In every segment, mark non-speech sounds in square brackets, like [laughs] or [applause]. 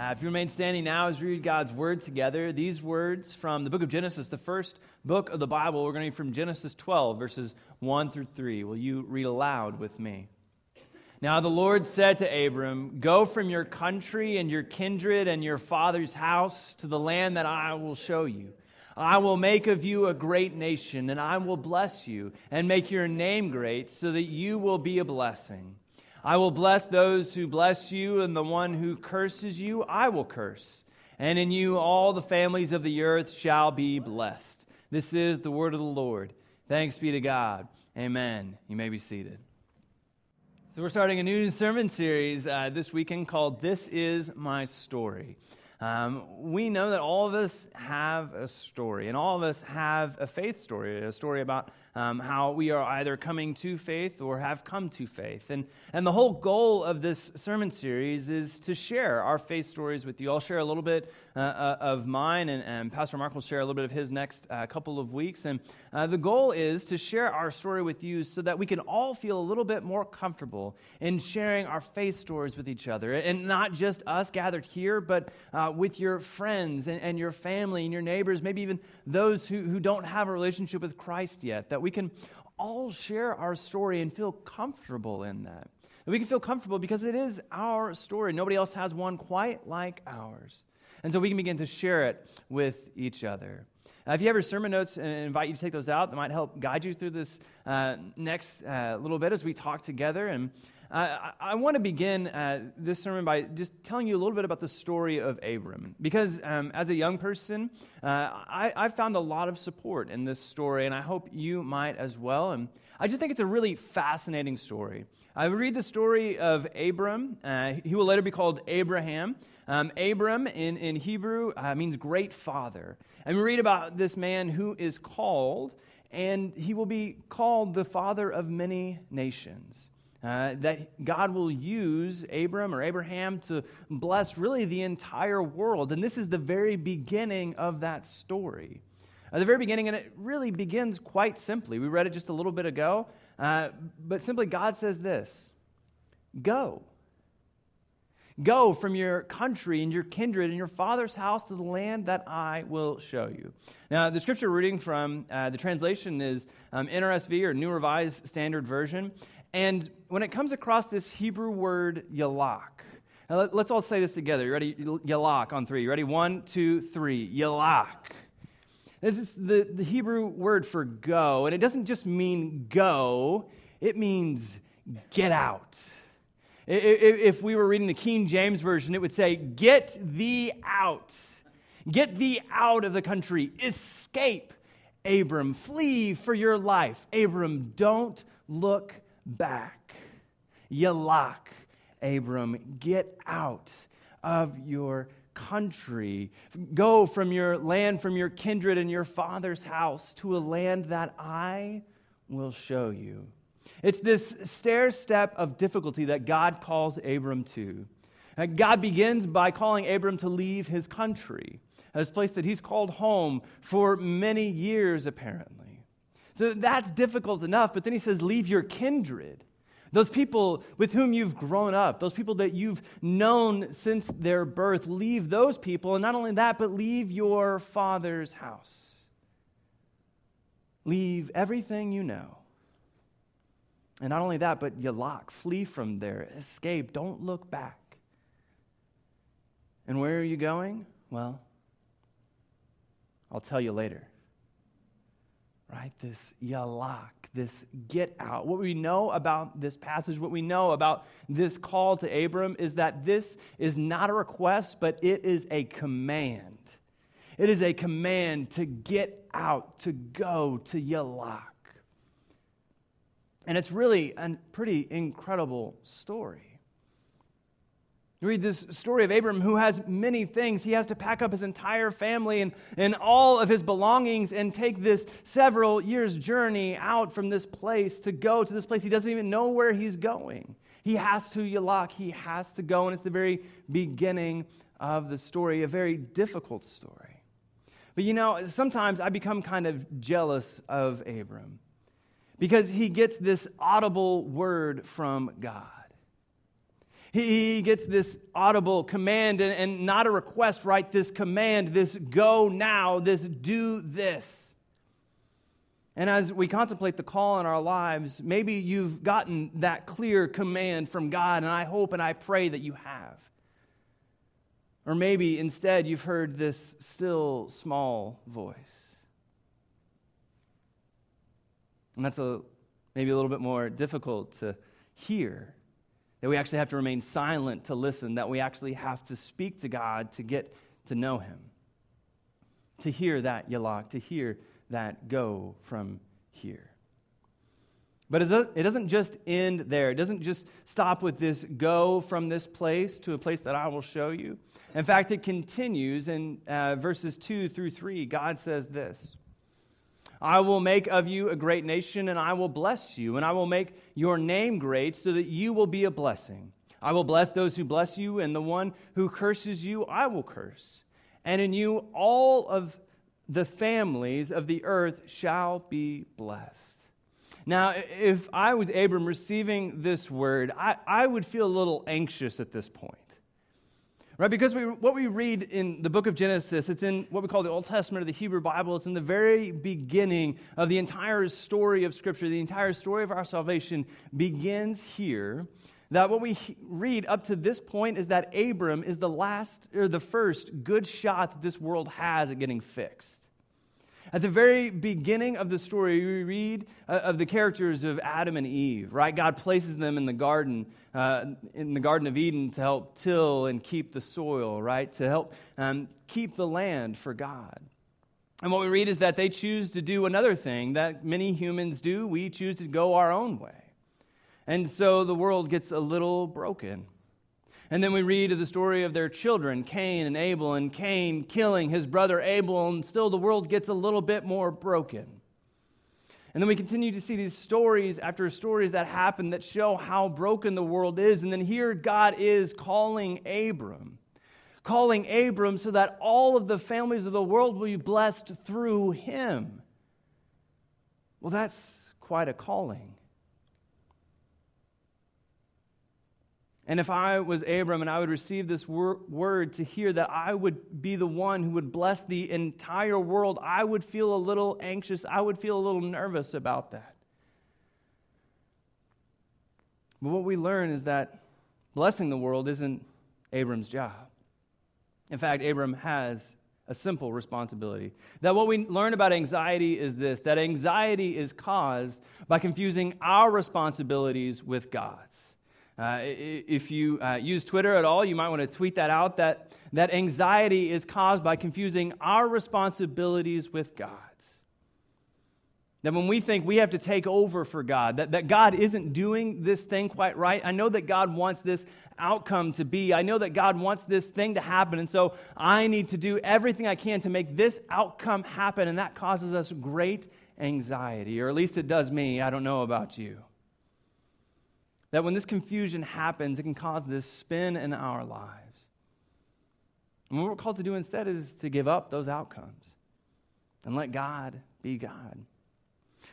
Uh, if you remain standing now as we read God's word together, these words from the book of Genesis, the first book of the Bible, we're going to read from Genesis 12, verses 1 through 3. Will you read aloud with me? Now the Lord said to Abram, Go from your country and your kindred and your father's house to the land that I will show you. I will make of you a great nation, and I will bless you and make your name great, so that you will be a blessing. I will bless those who bless you, and the one who curses you, I will curse. And in you all the families of the earth shall be blessed. This is the word of the Lord. Thanks be to God. Amen. You may be seated. So, we're starting a new sermon series uh, this weekend called This Is My Story. Um, we know that all of us have a story, and all of us have a faith story, a story about um, how we are either coming to faith or have come to faith. And, and the whole goal of this sermon series is to share our faith stories with you. I'll share a little bit uh, uh, of mine, and, and, Pastor Mark will share a little bit of his next uh, couple of weeks. And uh, the goal is to share our story with you so that we can all feel a little bit more comfortable in sharing our faith stories with each other. And not just us gathered here, but uh, with your friends and, and your family and your neighbors, maybe even those who, who don't have a relationship with Christ yet. That we can all share our story and feel comfortable in that. That we can feel comfortable because it is our story. Nobody else has one quite like ours. And so we can begin to share it with each other. If you have your sermon notes, and invite you to take those out, that might help guide you through this uh, next uh, little bit as we talk together. And uh, I, I want to begin uh, this sermon by just telling you a little bit about the story of Abram. Because um, as a young person, uh, I, I found a lot of support in this story, and I hope you might as well. And I just think it's a really fascinating story. I read the story of Abram. Uh, he will later be called Abraham. Um, Abram in, in Hebrew uh, means great father. And we read about this man who is called, and he will be called the father of many nations. Uh, that God will use Abram or Abraham to bless really the entire world. And this is the very beginning of that story. At the very beginning, and it really begins quite simply. We read it just a little bit ago, uh, but simply God says this Go. Go from your country and your kindred and your father's house to the land that I will show you. Now, the scripture reading from uh, the translation is um, NRSV or New Revised Standard Version. And when it comes across this Hebrew word yalak, now let, us all say this together. You ready? Yalak on three. You ready? One, two, three. Yalak. This is the, the Hebrew word for go, and it doesn't just mean go, it means get out. If we were reading the King James Version, it would say, Get thee out. Get thee out of the country. Escape, Abram. Flee for your life. Abram, don't look back. Yalak, Abram, get out of your country. Go from your land, from your kindred and your father's house to a land that I will show you. It's this stair step of difficulty that God calls Abram to. Uh, God begins by calling Abram to leave his country, this place that he's called home for many years, apparently. So that's difficult enough. But then he says, Leave your kindred. Those people with whom you've grown up, those people that you've known since their birth, leave those people. And not only that, but leave your father's house. Leave everything you know. And not only that, but yalak, flee from there, escape, don't look back. And where are you going? Well, I'll tell you later right? This yalak, this get out. What we know about this passage, what we know about this call to Abram is that this is not a request, but it is a command. It is a command to get out, to go, to yalak. And it's really a pretty incredible story. You read this story of Abram who has many things. He has to pack up his entire family and, and all of his belongings and take this several years' journey out from this place to go to this place. He doesn't even know where he's going. He has to Yalak, he has to go, and it's the very beginning of the story, a very difficult story. But you know, sometimes I become kind of jealous of Abram because he gets this audible word from God. He gets this audible command and, and not a request, right? This command, this go now, this do this. And as we contemplate the call in our lives, maybe you've gotten that clear command from God, and I hope and I pray that you have. Or maybe instead you've heard this still small voice. And that's a, maybe a little bit more difficult to hear. That we actually have to remain silent to listen, that we actually have to speak to God to get to know Him. To hear that yalak, to hear that go from here. But it doesn't just end there. It doesn't just stop with this go from this place to a place that I will show you. In fact, it continues in uh, verses 2 through 3. God says this I will make of you a great nation, and I will bless you, and I will make your name great so that you will be a blessing. I will bless those who bless you, and the one who curses you, I will curse. And in you, all of the families of the earth shall be blessed. Now, if I was Abram receiving this word, I, I would feel a little anxious at this point. Right? Because we, what we read in the book of Genesis, it's in what we call the Old Testament or the Hebrew Bible. It's in the very beginning of the entire story of Scripture. The entire story of our salvation begins here. That what we read up to this point is that Abram is the last or the first good shot that this world has at getting fixed. At the very beginning of the story, we read uh, of the characters of Adam and Eve, right? God places them in the garden, uh, in the Garden of Eden to help till and keep the soil, right? To help um, keep the land for God. And what we read is that they choose to do another thing that many humans do. We choose to go our own way. And so the world gets a little broken. And then we read of the story of their children, Cain and Abel, and Cain killing his brother Abel, and still the world gets a little bit more broken. And then we continue to see these stories after stories that happen that show how broken the world is. And then here God is calling Abram, calling Abram so that all of the families of the world will be blessed through him. Well, that's quite a calling. And if I was Abram and I would receive this wor- word to hear that I would be the one who would bless the entire world, I would feel a little anxious. I would feel a little nervous about that. But what we learn is that blessing the world isn't Abram's job. In fact, Abram has a simple responsibility. That what we learn about anxiety is this that anxiety is caused by confusing our responsibilities with God's. Uh, if you uh, use Twitter at all, you might want to tweet that out that, that anxiety is caused by confusing our responsibilities with God's. That when we think we have to take over for God, that, that God isn't doing this thing quite right, I know that God wants this outcome to be. I know that God wants this thing to happen, and so I need to do everything I can to make this outcome happen, and that causes us great anxiety, or at least it does me. I don't know about you. That when this confusion happens, it can cause this spin in our lives. And what we're called to do instead is to give up those outcomes and let God be God.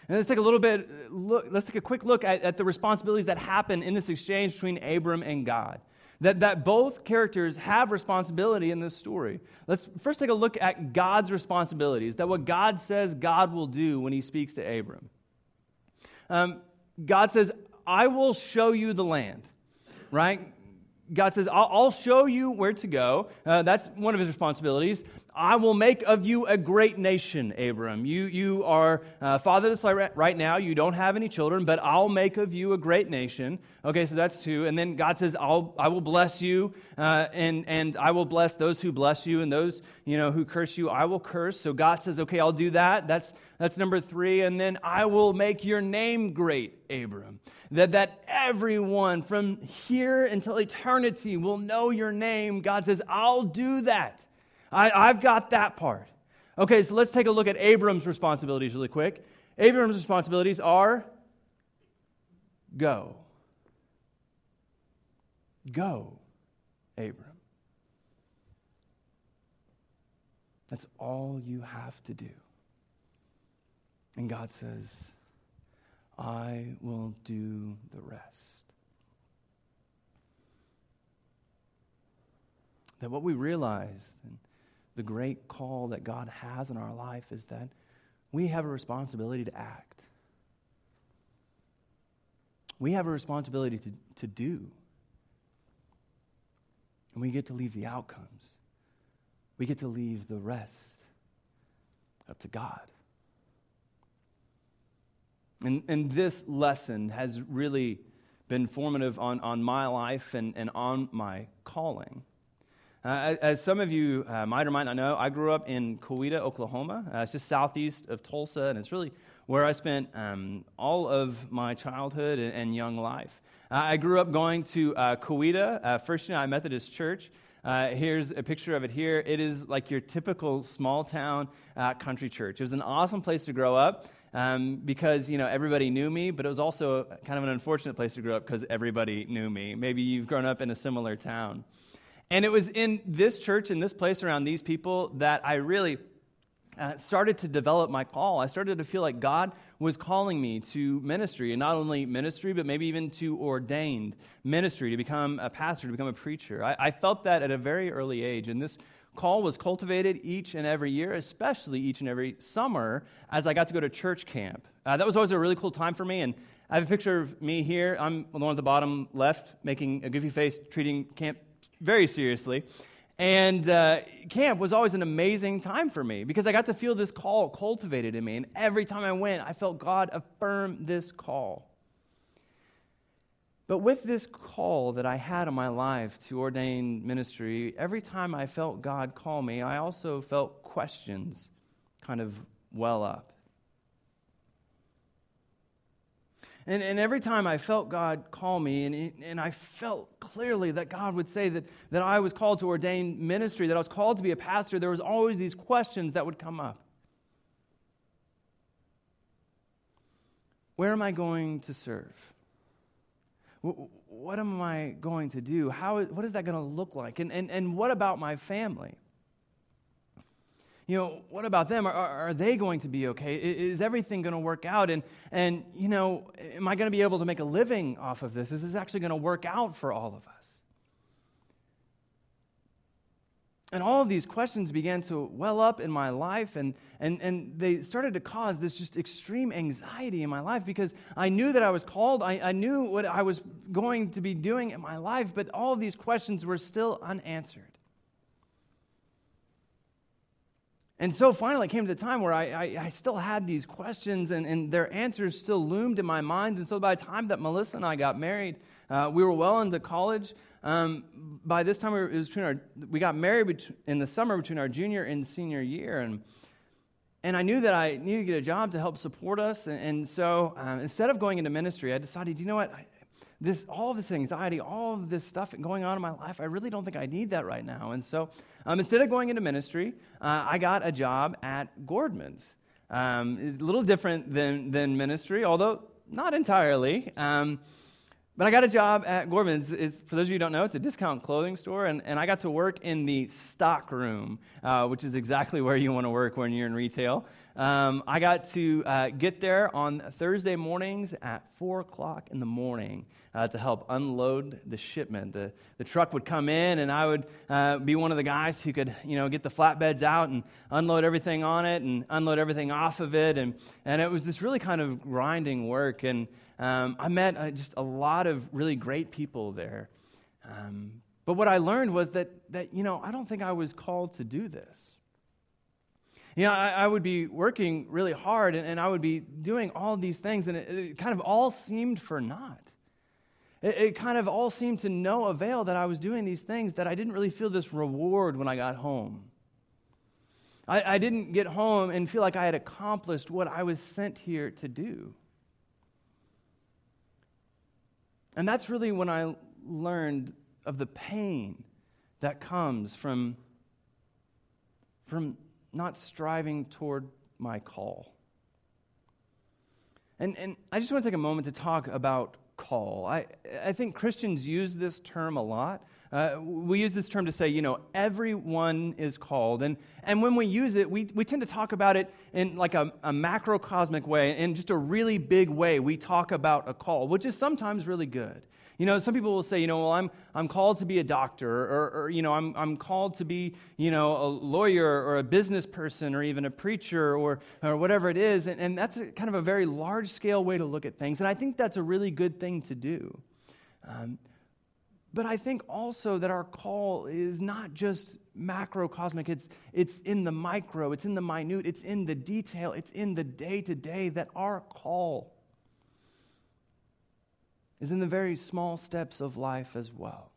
And let's take a little bit, look, let's take a quick look at, at the responsibilities that happen in this exchange between Abram and God. That, that both characters have responsibility in this story. Let's first take a look at God's responsibilities, that what God says God will do when he speaks to Abram. Um, God says, I will show you the land, right? God says, I'll, I'll show you where to go. Uh, that's one of his responsibilities. I will make of you a great nation, Abram. You, you are uh, fatherless right now. You don't have any children, but I'll make of you a great nation. Okay, so that's two. And then God says, I'll, I will bless you, uh, and, and I will bless those who bless you, and those you know, who curse you, I will curse. So God says, okay, I'll do that. That's, that's number three. And then I will make your name great, Abram. That, that everyone from here until eternity will know your name. God says, I'll do that. I, I've got that part. Okay, so let's take a look at Abram's responsibilities really quick. Abram's responsibilities are go. Go, Abram. That's all you have to do. And God says, I will do the rest. That what we realize, the great call that God has in our life, is that we have a responsibility to act. We have a responsibility to, to do. And we get to leave the outcomes. We get to leave the rest up to God. And, and this lesson has really been formative on, on my life and, and on my calling. Uh, as some of you uh, might or might not know, I grew up in Coweta, Oklahoma. Uh, it's just southeast of Tulsa, and it's really where I spent um, all of my childhood and, and young life. Uh, I grew up going to uh, Coweta, uh, First United Methodist Church. Uh, here's a picture of it here. It is like your typical small town country church. It was an awesome place to grow up um, because you know everybody knew me, but it was also kind of an unfortunate place to grow up because everybody knew me. Maybe you've grown up in a similar town. And it was in this church, in this place around these people, that I really uh, started to develop my call. I started to feel like God was calling me to ministry, and not only ministry, but maybe even to ordained ministry, to become a pastor, to become a preacher. I, I felt that at a very early age, and this call was cultivated each and every year, especially each and every summer as I got to go to church camp. Uh, that was always a really cool time for me, and I have a picture of me here. I'm the one at the bottom left, making a goofy face, treating camp very seriously. And uh, camp was always an amazing time for me because I got to feel this call cultivated in me. And every time I went, I felt God affirm this call. But with this call that I had in my life to ordain ministry, every time I felt God call me, I also felt questions kind of well up. And, and every time I felt God call me, and, and I felt clearly that God would say that, that I was called to ordain ministry, that I was called to be a pastor, there was always these questions that would come up. Where am I going to serve? What am I going to do? How, what is that going to look like? And, and, and what about my family? You know, what about them? Are, are they going to be okay? Is everything going to work out? And, and, you know, am I going to be able to make a living off of this? Is this actually going to work out for all of us? And all of these questions began to well up in my life, and, and, and they started to cause this just extreme anxiety in my life because I knew that I was called. I, I knew what I was going to be doing in my life, but all of these questions were still unanswered. And so finally, it came to the time where I, I, I, still had these questions, and, and their answers still loomed in my mind. And so by the time that Melissa and I got married, uh, we were well into college. Um, by this time, we, were, it was between our, we got married in the summer between our junior and senior year. And, and I knew that I needed to get a job to help support us. And, and so um, instead of going into ministry, I decided, you know what? I, this, all this anxiety, all of this stuff going on in my life, I really don't think I need that right now. And so um, instead of going into ministry, uh, I got a job at Gordman's. Um, it's a little different than, than ministry, although not entirely. Um, but I got a job at Gordman's. It's, for those of you who don't know, it's a discount clothing store, and, and I got to work in the stock room, uh, which is exactly [laughs] where you want to work when you're in retail. Um, I got to uh, get there on Thursday mornings at 4 o'clock in the morning uh, to help unload the shipment. The, the truck would come in, and I would uh, be one of the guys who could, you know, get the flatbeds out and unload everything on it and unload everything off of it. And, and it was this really kind of grinding work. And um, I met uh, just a lot of really great people there. Um, but what I learned was that, that, you know, I don't think I was called to do this. You know, I, I would be working really hard and, and, I would be doing all these things, and it, it kind of all seemed for naught. It, it, kind of all seemed to no avail that I was doing these things, that I didn't really feel this reward when I got home. I, I didn't get home and feel like I had accomplished what I was sent here to do. And that's really when I learned of the pain that comes from, from not striving toward my call. And, and I just want to take a moment to talk about call. I, I think Christians use this term a lot. Uh, we use this term to say, you know, everyone is called. And, and when we use it, we, we tend to talk about it in like a, a macrocosmic way, in just a really big way. We talk about a call, which is sometimes really good. You know, some people will say, you know, well, I'm, I'm called to be a doctor, or, or, you know, I'm, I'm called to be, you know, a lawyer or a business person or even a preacher or, or whatever it is. And, and that's a, kind of a very large scale way to look at things. And I think that's a really good thing to do. Um, but I think also that our call is not just macrocosmic, it's, it's in the micro, it's in the minute, it's in the detail, it's in the day to day that our call is in the very small steps of life as well.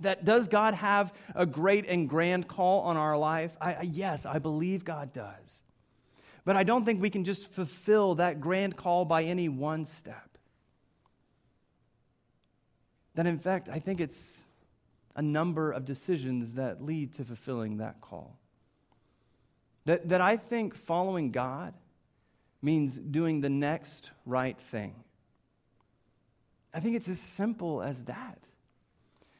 That does God have a great and grand call on our life? I, yes, I believe God does. But I don't think we can just fulfill that grand call by any one step. That in fact, I think it's a number of decisions that lead to fulfilling that call. That, that I think following God means doing the next right thing. I think it's as simple as that.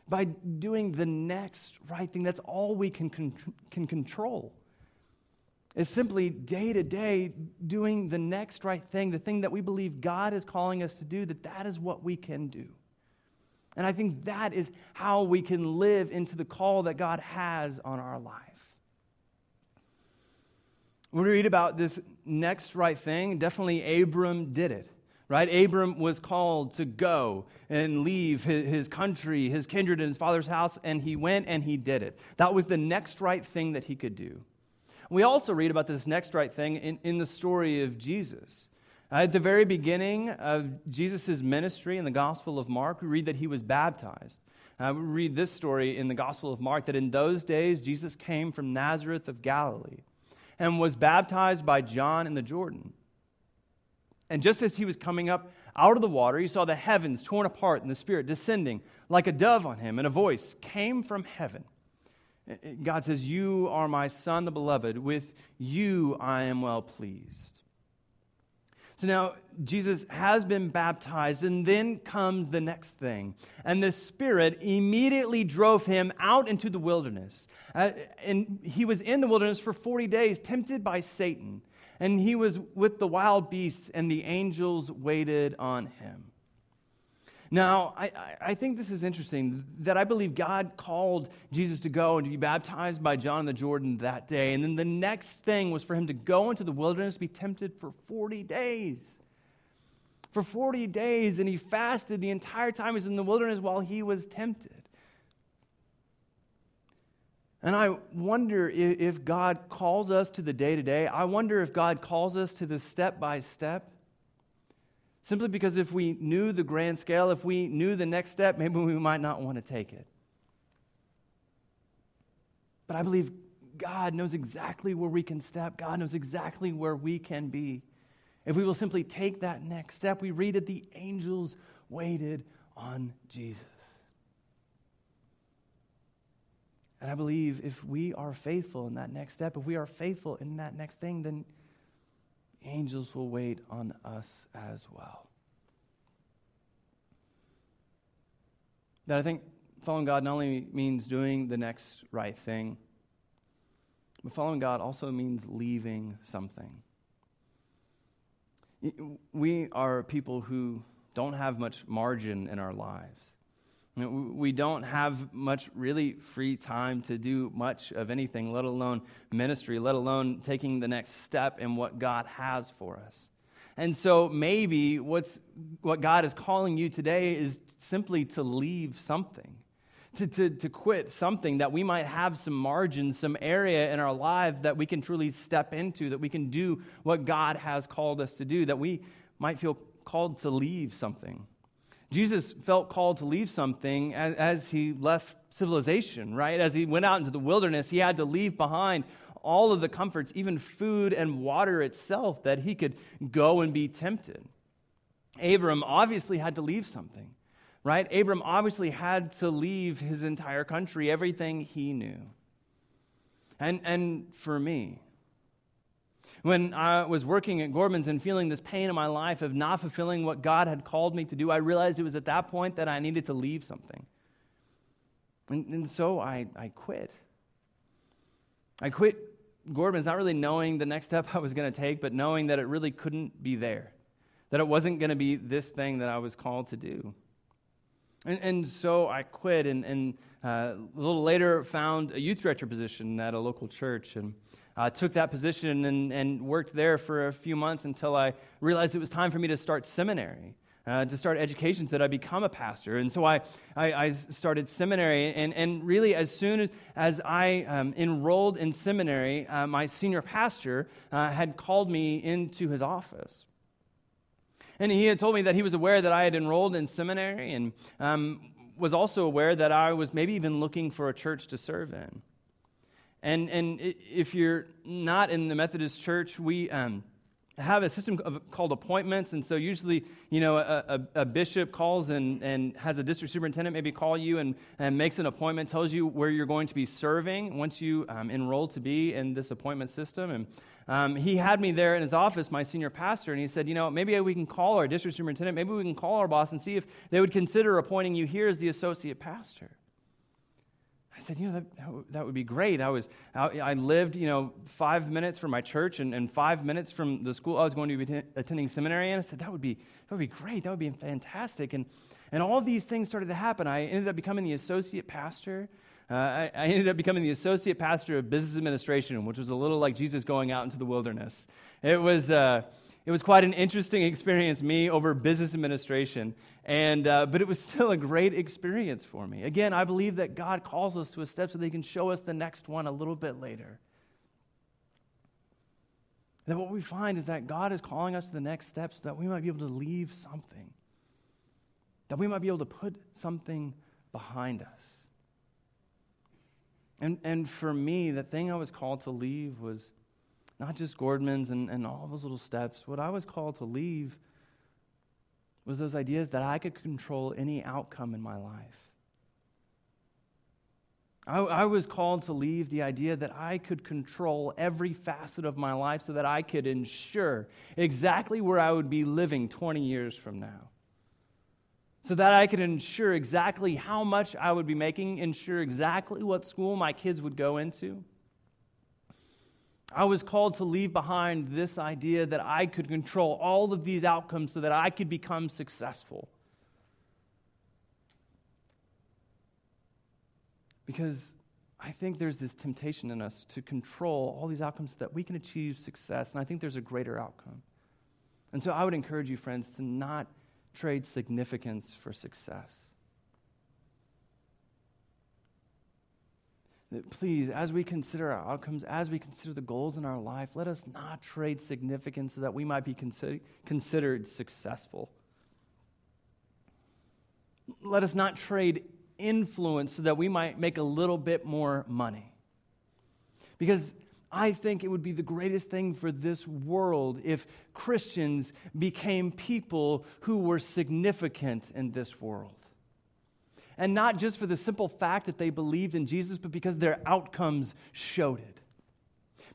By doing the next right thing, that's all we can, con- can control. Is simply day to day doing the next right thing, the thing that we believe God is calling us to do, that that is what we can do. And I think that is how we can live into the call that God has on our life. When we read about this next right thing, definitely Abram did it right? Abram was called to go and leave his, country, his kindred, and his father's house, and he went and he did it. That was the next right thing that he could do. We also read about this next right thing in, in the story of Jesus. At the very beginning of Jesus' ministry in the Gospel of Mark, we read that he was baptized. Uh, we read this story in the Gospel of Mark that in those days Jesus came from Nazareth of Galilee and was baptized by John in the Jordan. And just as he was coming up out of the water, he saw the heavens torn apart and the Spirit descending like a dove on him, and a voice came from heaven. God says, You are my Son, the beloved. With you I am well pleased. So now Jesus has been baptized, and then comes the next thing. And the Spirit immediately drove him out into the wilderness. Uh, and he was in the wilderness for 40 days, tempted by Satan and he was with the wild beasts, and the angels waited on him. Now, I, I think this is interesting that I believe God called Jesus to go and to be baptized by John in the Jordan that day. And then the next thing was for him to go into the wilderness, be tempted for 40 days. For 40 days, and he fasted the entire time he was in the wilderness while he was tempted. And I wonder if God calls us to the day to day. I wonder if God calls us to the step by step. Simply because if we knew the grand scale, if we knew the next step, maybe we might not want to take it. But I believe God knows exactly where we can step, God knows exactly where we can be. If we will simply take that next step, we read that the angels waited on Jesus. And I believe if we are faithful in that next step, if we are faithful in that next thing, then angels will wait on us as well. That I think following God not only means doing the next right thing, but following God also means leaving something. We are people who don't have much margin in our lives. We don't have much really free time to do much of anything, let alone ministry, let alone taking the next step in what God has for us. And so maybe what's, what God is calling you today is simply to leave something, to, to, to quit something that we might have some margin, some area in our lives that we can truly step into, that we can do what God has called us to do, that we might feel called to leave something. Jesus felt called to leave something as, as, he left civilization, right? As he went out into the wilderness, he had to leave behind all of the comforts, even food and water itself, that he could go and be tempted. Abram obviously had to leave something, right? Abram obviously had to leave his entire country, everything he knew. And, and for me, when I was working at Gordman's and feeling this pain in my life of not fulfilling what God had called me to do, I realized it was at that point that I needed to leave something. And, and so I, I quit. I quit Gordman's not really knowing the next step [laughs] I was going to take, but knowing that it really couldn't be there, that it wasn't going to be this thing that I was called to do. And, and so I quit and, and uh, a little later found a youth director position at a local church. And uh, took that position and, and worked there for a few months until I realized it was time for me to start seminary. Uh, to start education so that I become a pastor. And so I, I, I started seminary. And, and really, as soon as, as I um, enrolled in seminary, uh, my senior pastor uh, had called me into his office. And he had told me that he was aware that I had enrolled in seminary and um, was also aware that I was maybe even looking for a church to serve in. And, and if you're not in the Methodist church, we um, have a system of, called appointments. And so usually, you know, a, a, a, bishop calls and, and has a district superintendent maybe call you and, and makes an appointment, tells you where you're going to be serving once you um, enroll to be in this appointment system. And um, he had me there in his office, my senior pastor, and he said, You know, maybe we can call our district superintendent, maybe we can call our boss and see if they would consider appointing you here as the associate pastor. I said, you know, that, that would be great. I was, I, lived, you know, five minutes from my church and, and five minutes from the school I was going to be attending seminary. And I said, that would be, that would be great. That would be fantastic. And, and all these things started to happen. I ended up becoming the associate pastor. Uh, I, I, ended up becoming the associate pastor of business administration, which was a little like Jesus going out into the wilderness. It was, uh, it was quite an interesting experience, me over business administration, and, uh, but it was still a great experience for me. Again, I believe that God calls us to a step so that He can show us the next one a little bit later. That what we find is that God is calling us to the next step so that we might be able to leave something, that we might be able to put something behind us. And, and for me, the thing I was called to leave was not just Gordman's and, and all those little steps. What I was called to leave was those ideas that I could control any outcome in my life. I, I, was called to leave the idea that I could control every facet of my life so that I could ensure exactly where I would be living 20 years from now so that I could ensure exactly how much I would be making, ensure exactly what school my kids would go into. I was called to leave behind this idea that I could control all of these outcomes so that I could become successful. Because I think there's this temptation in us to control all these outcomes so that we can achieve success, and I think there's a greater outcome. And so I would encourage you, friends, to not trade significance for success. Please, as we consider our outcomes, as we consider the goals in our life, let us not trade significance so that we might be consider- considered successful. Let us not trade influence so that we might make a little bit more money. Because I think it would be the greatest thing for this world if Christians became people who were significant in this world. And not just for the simple fact that they believed in Jesus, but because their outcomes showed it.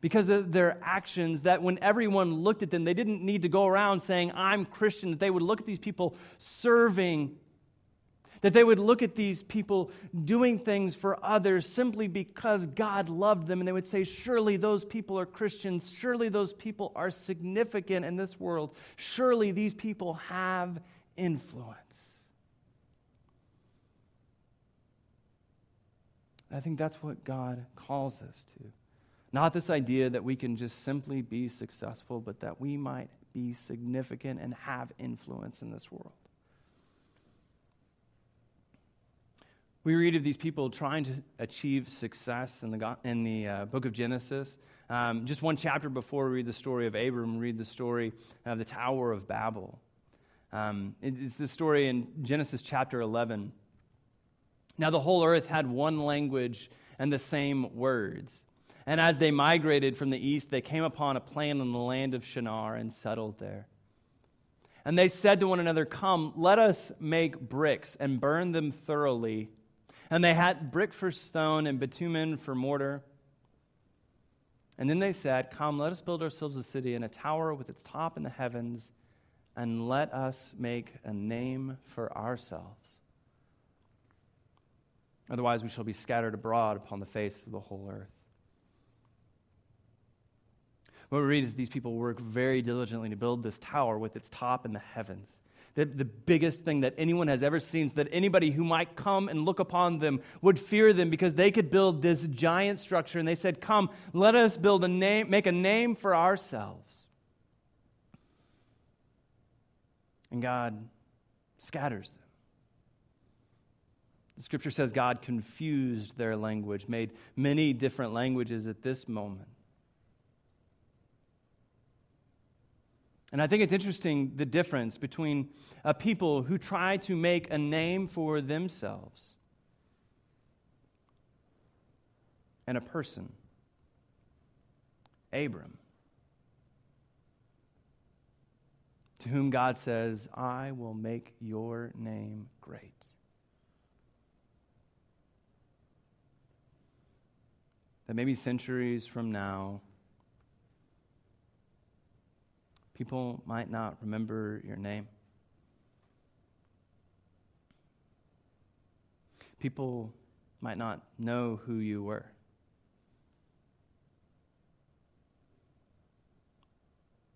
Because of their actions, that when everyone looked at them, they didn't need to go around saying, I'm Christian, that they would look at these people serving that they would look at these people doing things for others simply because God loved them, and they would say, Surely those people are Christians. Surely those people are significant in this world. Surely these people have influence. I think that's what God calls us to. Not this idea that we can just simply be successful, but that we might be significant and have influence in this world. We read of these people trying to achieve success in the, in the uh, book of Genesis. Um, just one chapter before we read the story of Abram, read the story of the Tower of Babel. Um, it's the story in Genesis chapter 11. Now, the whole earth had one language and the same words. And as they migrated from the east, they came upon a plain in the land of Shinar and settled there. And they said to one another, Come, let us make bricks and burn them thoroughly and they had brick for stone and bitumen for mortar. And then they said, Come, let us build ourselves a city and a tower with its top in the heavens, and let us make a name for ourselves. Otherwise, we shall be scattered abroad upon the face of the whole earth. What we read is these people work very diligently to build this tower with its top in the heavens. the, the biggest thing that anyone has ever seen, so that anybody who might come and look upon them would fear them because they could build this giant structure. And they said, Come, let us build a name, make a name for ourselves. And God scatters them. The scripture says God confused their language, made many different languages at this moment. And I think it's interesting the difference between a people who try to make a name for themselves and a person, Abram, to whom God says, I will make your name great. That maybe centuries from now, People might not remember your name. People might not know who you were.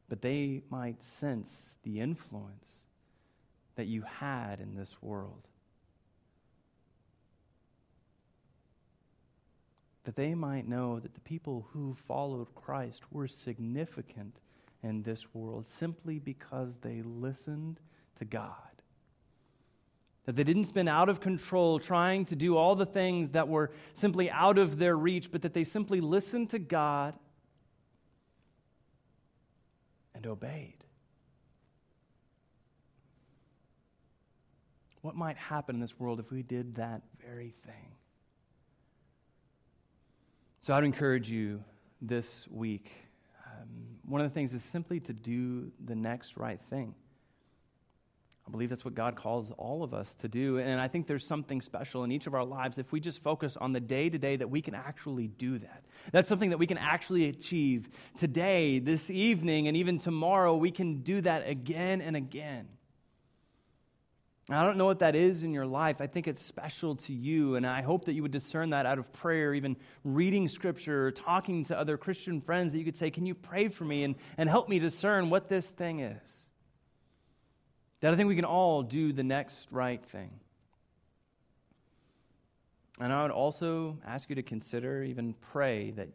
But they might sense the influence that you had in this world. That they might know that the people who followed Christ were significant in this world simply because they listened to God. That they didn't spin out of control trying to do all the things that were simply out of their reach, but that they simply listened to God and obeyed. What might happen in this world if we did that very thing? So I'd encourage you this week um, one of the things is simply to do the next right thing. I believe that's what God calls all of us to do. And I think there's something special in each of our lives if we just focus on the day to day that we can actually do that. That's something that we can actually achieve today, this evening, and even tomorrow. We can do that again and again. I don't know what that is in your life. I think it's special to you, and I hope that you would discern that out of prayer, even reading scripture or talking to other Christian friends, that you could say, Can you pray for me and, and help me discern what this thing is? That I think we can all do the next right thing. And I would also ask you to consider, even pray, that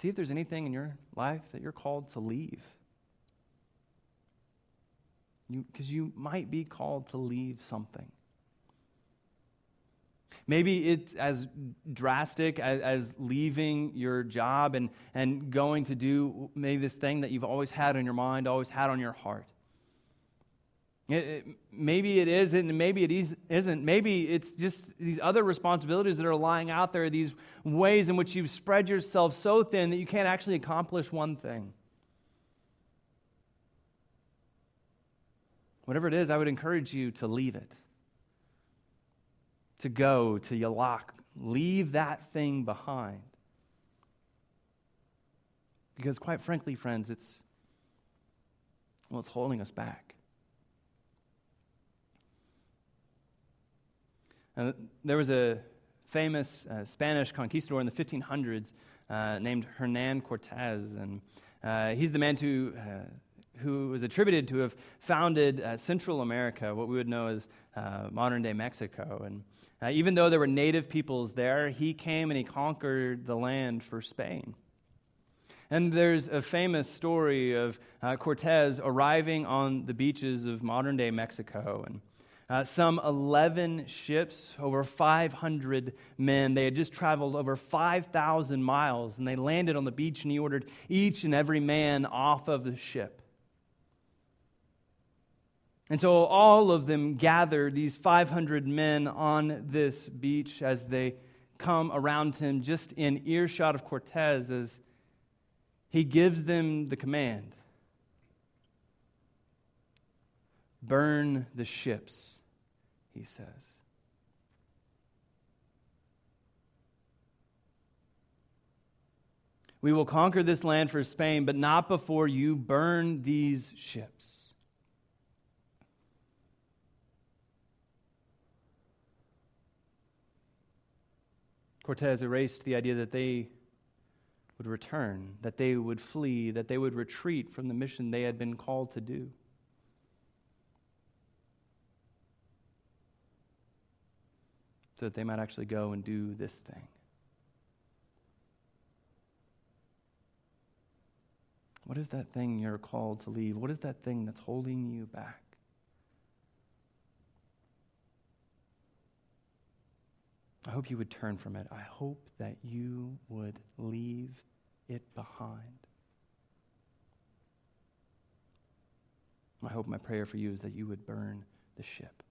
see if there's anything in your life that you're called to leave because you, you might be called to leave something. Maybe it's as drastic as, as, leaving your job and, and going to do maybe this thing that you've always had on your mind, always had on your heart. It, it, maybe it is, and maybe it is, isn't. Maybe it's just these other responsibilities that are lying out there, these ways in which you've spread yourself so thin that you can't actually accomplish one thing. Whatever it is, I would encourage you to leave it, to go to Yalak. Leave that thing behind. Because, quite frankly, friends, it's, well, it's holding us back. And there was a famous uh, Spanish conquistador in the 1500s uh, named Hernan Cortez, and uh, he's the man to who was attributed to have founded uh, Central America, what we would know as uh, modern day Mexico. And uh, even though there were native peoples there, he came and he conquered the land for Spain. And there's a famous story of uh, Cortez arriving on the beaches of modern day Mexico. And uh, some 11 ships, over 500 men. They had just traveled over 5,000 miles, and they landed on the beach, and he ordered each and every man off of the ship. And so all of them gather, these 500 men on this beach, as they come around him, just in earshot of Cortez, as he gives them the command burn the ships, he says. We will conquer this land for Spain, but not before you burn these ships. Cortez erased the idea that they would return, that they would flee, that they would retreat from the mission they had been called to do. So that they might actually go and do this thing. What is that thing you're called to leave? What is that thing that's holding you back? I hope you would turn from it. I hope that you would leave it behind. My hope, my prayer for you is that you would burn the ship.